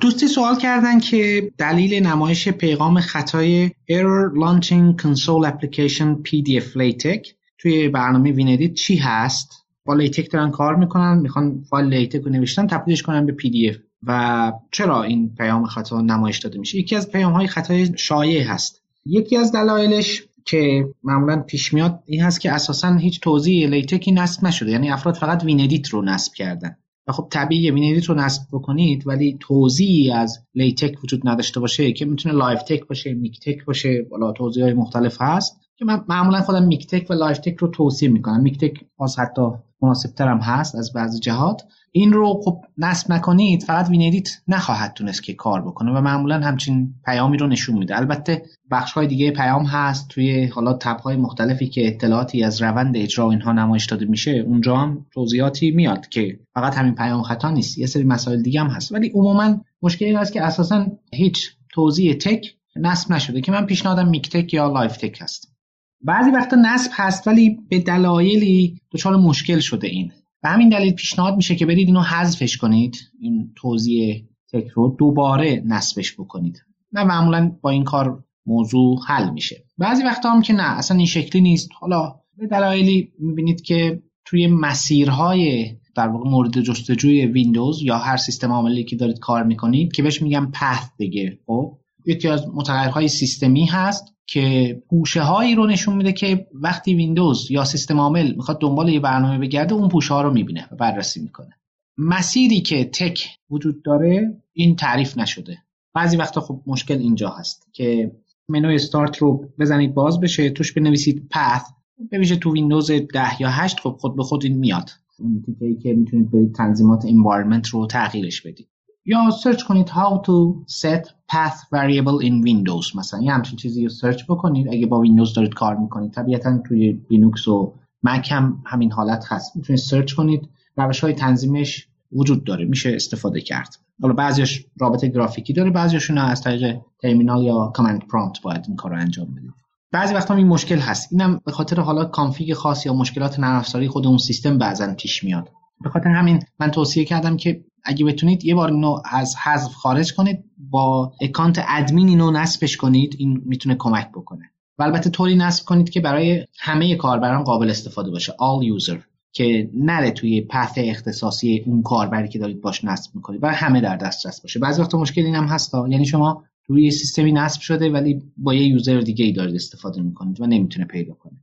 دوستی سوال کردن که دلیل نمایش پیغام خطای Error Launching Console Application PDF LaTeX توی برنامه WinEdt چی هست؟ با LaTeX دارن کار می‌کنن می‌خوان فایل LaTeX رو نوشتن تبدیلش کنن به PDF و چرا این پیام خطا نمایش داده میشه؟ یکی از پیام های خطای شایع هست. یکی از دلایلش که معمولا پیش میاد این هست که اساسا هیچ توزیع LaTeX ی نصب نشده. یعنی افراد فقط WinEdt رو نصب کردن. و خب طبیعیه WinEdt رو نصب بکنید ولی توزیعی از LaTeX وجود نداشته باشه که می‌تونه Live TeX باشه MiKTeX باشه حالا توزیع های مختلف هست که من معمولا خودم MiKTeX و Live TeX رو توصیه می‌کنم. MiKTeX باز حتی مناسب هم هست از بعضی جهات. این رو خب نصب نکنید فقط WinEdt نخواهد تونست که کار بکنه و معمولا همچین پیامی رو نشون میده. البته بخش های دیگه پیام هست توی حالا tab های مختلفی که اطلاعاتی از روند اجرا اینها نمایش داده میشه. اونجا هم توضیحاتی میاد که فقط همین پیام خطا نیست یه سری مسائل دیگه هم هست. ولی عموما مشکلی هست که اساسا هیچ توزیع TeX نصب نشده که من پیشنهادم MiKTeX یا Live TeX هست. بعضی وقتا نصب هست ولی به دلایلی دچار مشکل شده این. به همین دلیل پیشنهاد میشه که برید اینو حذفش کنید این توزیع TeX رو دوباره نصبش بکنید. نه معمولا با این کار موضوع حل میشه. بعضی وقتا هم که نه اصلا این شکلی نیست. حالا به دلایلی می‌بینید که توی مسیرهای در واقع مورد جستجوی ویندوز یا هر سیستم عاملی که دارید کار می‌کنید که بهش میگم path دیگه خب؟ یکی از متغیرهای سیستمی هست که پوشه هایی رو نشون میده که وقتی ویندوز یا سیستم عامل می‌خواد دنبال یه برنامه بگرده اون پوشه ها رو می‌بینه و بررسی می‌کنه. مسیری که تک وجود داره این تعریف نشده. بعضی وقتا خب مشکل اینجا هست که منوی استارت رو بزنید باز بشه توش بنویسید پث بویژه تو ویندوز 10 یا 8 خب خود به خود این میاد. اون ای که می‌تونید به تنظیمات environment رو تغییرش بدید. یا search کنید how to set path variable in Windows. مثلا یه همچین چیزی رو search بکنید. اگه با ویندوز دارید کار می‌کنید. طبیعتا توی لینوکس و مک هم همین حالت هست. می‌تونید search کنید. روش های تنظیمش وجود داره. میشه استفاده کرد. حالا بعضیش رابطه گرافیکی داره. بعضیشون از طریق ترمینال یا command prompt باید این کار رو انجام بدید. بعضی وقتا این مشکل هست. اینم به خاطر حالا config خاص یا مشکلات نرم خود اون سیستم بعضا پیش میاد. به خاطر همین من توصیه کردم که اگه بتونید یه بار اینو از حذف خارج کنید با اکانت ادمین اینو نصبش کنید این می‌تونه کمک بکنه. و البته طوری نصب کنید که برای همه کاربران قابل استفاده باشه all user که نره توی پث اختصاصی اون کاربری که دارید باش نصب می‌کنید و همه در دسترس باشه. بعضی وقتا مشکل این هم هستا یعنی شما روی سیستمی نصب شده ولی با یه یوزر دیگه ای دارید استفاده می‌کنید و نمی‌تونه پیدا کنه.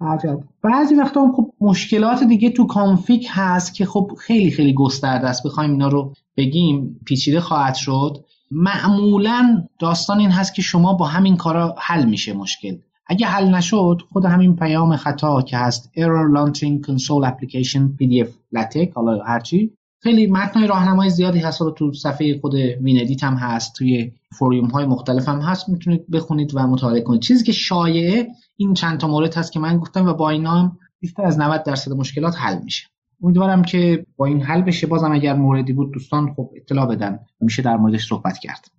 عجب. بعضی وقتا هم خب مشکلات دیگه تو config هست که خب خیلی خیلی گسترده است. بخوایم اینا رو بگیم. پیچیده خواهد شد. معمولا داستان این هست که شما با همین کارا حل میشه مشکل. اگه حل نشد خود همین پیام خطا که هست. Error launching console application pdf latex حالا هرچی خیلی متنای راهنمای زیادی هست. رو تو صفحه خود WinEdt هم هست. توی forum های مختلف هم هست. می‌تونید بخونید و مطالعه کنید. چیزی که شایعه این چند تا مورد هست که من گفتم و با اینا هم بیشتر از 90 درصد مشکلات حل میشه. امیدوارم که با این حل بشه. بازم اگر موردی بود دوستان خب اطلاع بدن. میشه در موردش صحبت کرد.